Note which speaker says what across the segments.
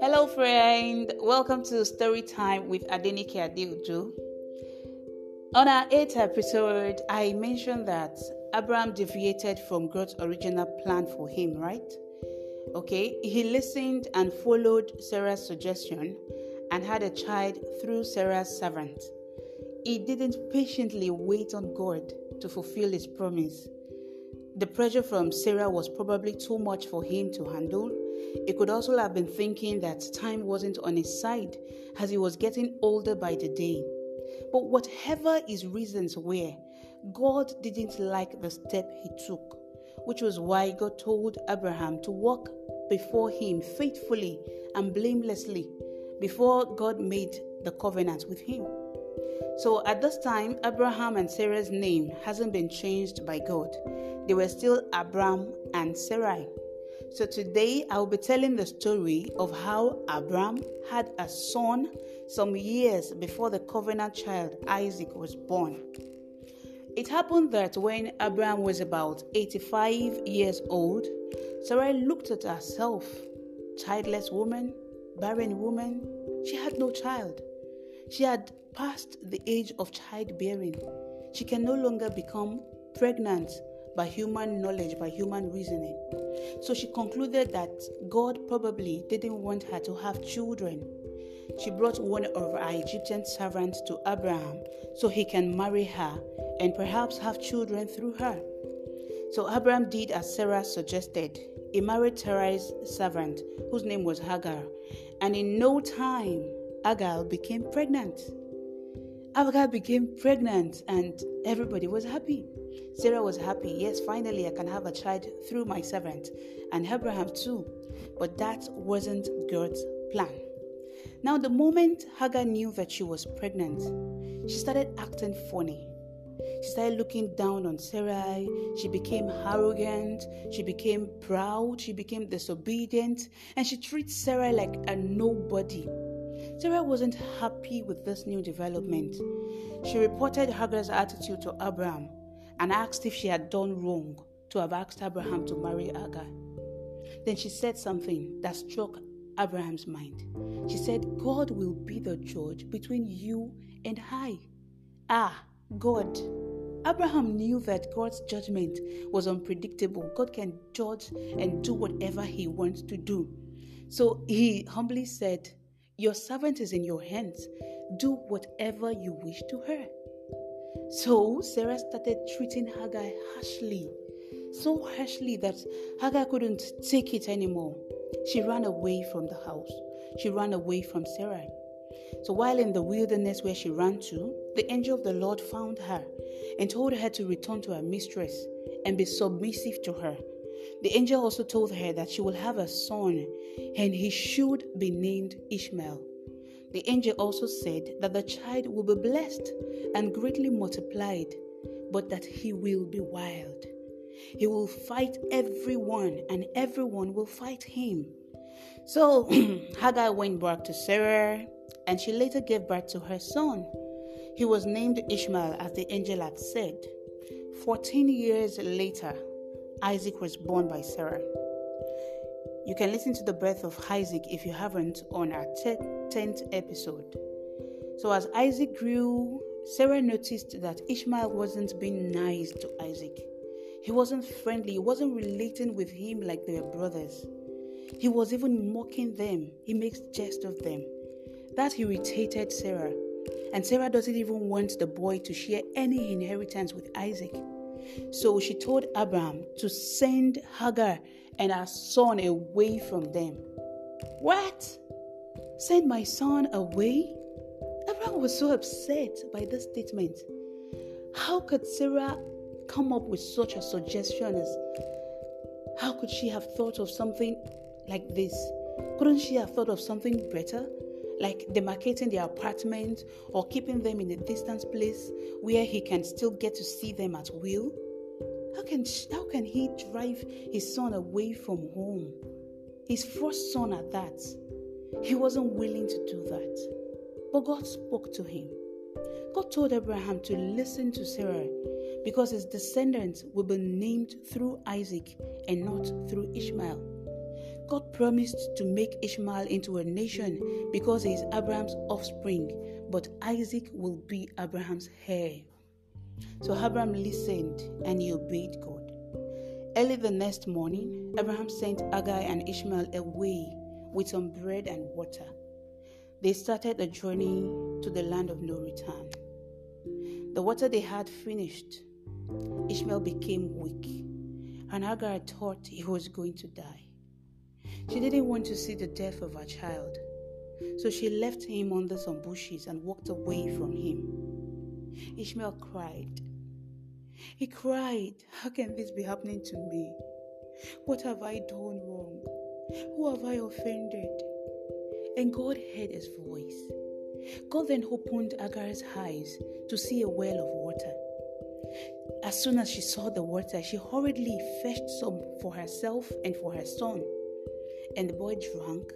Speaker 1: Hello, friend. Welcome to Story Time with Adenike Adeojo. On our eighth episode, I mentioned that Abraham deviated from God's original plan for him, right? Okay, he listened and followed Sarah's suggestion and had a child through Sarah's servant. He didn't patiently wait on God to fulfill his promise. The pressure from Sarah was probably too much for him to handle. He could also have been thinking that time wasn't on his side as he was getting older by the day. But whatever his reasons were, God didn't like the step he took, which was why God told Abraham to walk before him faithfully and blamelessly before God made the covenant with him. So at this time, Abraham and Sarah's name hasn't been changed by God. They were still Abram and Sarai. So today I will be telling the story of how Abram had a son some years before the covenant child Isaac was born. It happened that when Abraham was about 85 years old, Sarai looked at herself, childless woman, barren woman. She had no child. She had passed the age of childbearing. She can no longer become pregnant by human knowledge, by human reasoning. So she concluded that God probably didn't want her to have children. She brought one of her Egyptian servants to Abraham so he can marry her and perhaps have children through her. So Abraham did as Sarah suggested. He married Sarai's servant, whose name was Hagar, and in no time, Hagar became pregnant. Hagar became pregnant, and everybody was happy. Sarah was happy. Yes, finally, I can have a child through my servant, and Abraham too. But that wasn't God's plan. Now, the moment Hagar knew that she was pregnant, she started acting funny. She started looking down on Sarai. She became arrogant. She became proud. She became disobedient. And she treats Sarai like a nobody. Sarah wasn't happy with this new development. She reported Hagar's attitude to Abraham and asked if she had done wrong to have asked Abraham to marry Hagar. Then she said something that struck Abraham's mind. She said, God will be the judge between you and I. Ah, God. Abraham knew that God's judgment was unpredictable. God can judge and do whatever he wants to do. So he humbly said, Your servant is in your hands. Do whatever you wish to her. So Sarah started treating Hagar harshly, so harshly that Hagar couldn't take it anymore. She ran away from the house. She ran away from Sarah. So while in the wilderness where she ran to, the angel of the Lord found her and told her to return to her mistress and be submissive to her. The angel also told her that she will have a son and he should be named Ishmael. The angel also said that the child will be blessed and greatly multiplied, but that he will be wild. He will fight everyone, and everyone will fight him. So Hagar went back to Sarah, and she later gave birth to her son. He was named Ishmael, as the angel had said. Fourteen years later, Isaac was born by Sarah. You can listen to the birth of Isaac if you haven't on our 10th episode. So, as Isaac grew, Sarah noticed that Ishmael wasn't being nice to Isaac. He wasn't friendly, he wasn't relating with him like they were brothers. He was even mocking them, he makes jest of them. That irritated Sarah, and Sarah doesn't even want the boy to share any inheritance with Isaac. So she told Abraham to send Hagar and her son away from them. What? Send my son away? Abraham was so upset by this statement. How could Sarah come up with such a suggestion as how could she have thought of something like this? Couldn't she have thought of something better? Like demarcating their apartment or keeping them in a distant place where he can still get to see them at will? How can, how can he drive his son away from home? His first son at that. He wasn't willing to do that. But God spoke to him. God told Abraham to listen to Sarah because his descendants will be named through Isaac and not through Ishmael. God promised to make Ishmael into a nation because he is Abraham's offspring, but Isaac will be Abraham's heir. So Abraham listened and he obeyed God. Early the next morning, Abraham sent Hagar and Ishmael away with some bread and water. They started a journey to the land of no return. The water they had finished, Ishmael became weak, and Hagar thought he was going to die. She didn't want to see the death of her child, so she left him under some bushes and walked away from him. Ishmael cried. He cried, How can this be happening to me? What have I done wrong? Who have I offended? And God heard his voice. God then opened Agar's eyes to see a well of water. As soon as she saw the water, she hurriedly fetched some for herself and for her son. And the boy drank,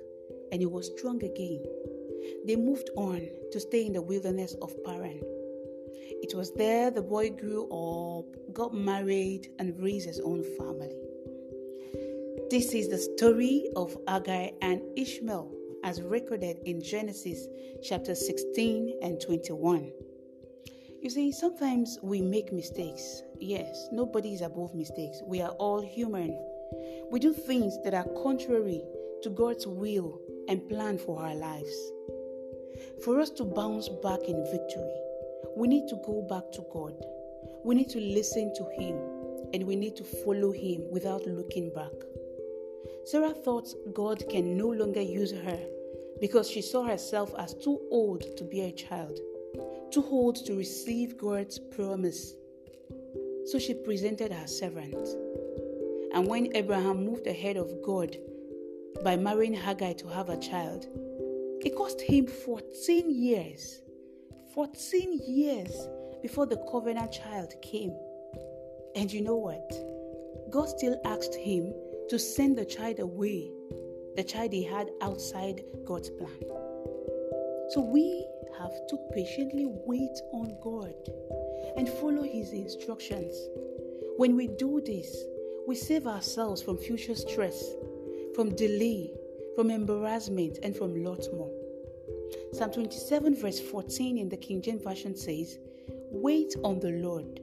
Speaker 1: and he was strong again. They moved on to stay in the wilderness of Paran. It was there the boy grew up, got married, and raised his own family. This is the story of Agar and Ishmael as recorded in Genesis chapter 16 and 21. You see, sometimes we make mistakes. Yes, nobody is above mistakes. We are all human. We do things that are contrary to God's will and plan for our lives. For us to bounce back in victory, we need to go back to God. We need to listen to Him and we need to follow Him without looking back. Sarah thought God can no longer use her because she saw herself as too old to be a child, too old to receive God's promise. So she presented her servant. And when Abraham moved ahead of God by marrying Hagar to have a child, it cost him 14 years. 14 years before the covenant child came. And you know what? God still asked him to send the child away, the child he had outside God's plan. So we have to patiently wait on God and follow his instructions. When we do this, we save ourselves from future stress, from delay, from embarrassment, and from lots more. Psalm 27, verse 14 in the King James Version says, Wait on the Lord,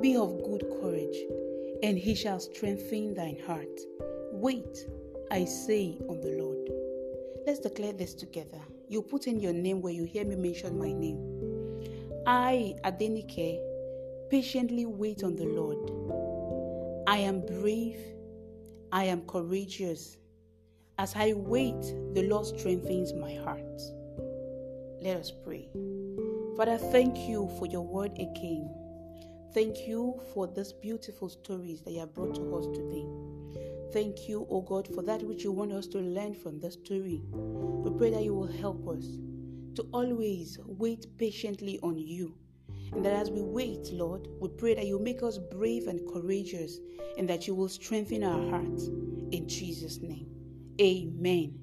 Speaker 1: be of good courage, and he shall strengthen thine heart. Wait, I say, on the Lord. Let's declare this together. You put in your name where you hear me mention my name. I, Adenike, patiently wait on the Lord. I am brave. I am courageous. As I wait, the Lord strengthens my heart. Let us pray. Father, thank you for your word again. Thank you for these beautiful stories that you have brought to us today. Thank you, O God, for that which you want us to learn from the story. We pray that you will help us to always wait patiently on you. And that as we wait, Lord, we pray that you make us brave and courageous and that you will strengthen our hearts. In Jesus' name, amen.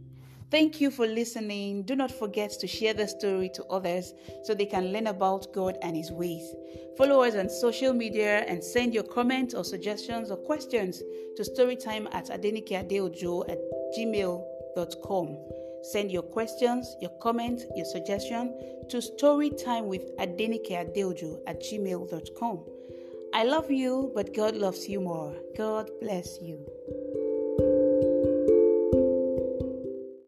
Speaker 1: Thank you for listening. Do not forget to share the story to others so they can learn about God and His ways. Follow us on social media and send your comments or suggestions or questions to storytime at adenikeadeojo at gmail.com. Send your questions, your comments, your suggestion to storytime with adenikeadeojo at gmail.com. I love you, but God loves you more. God bless you.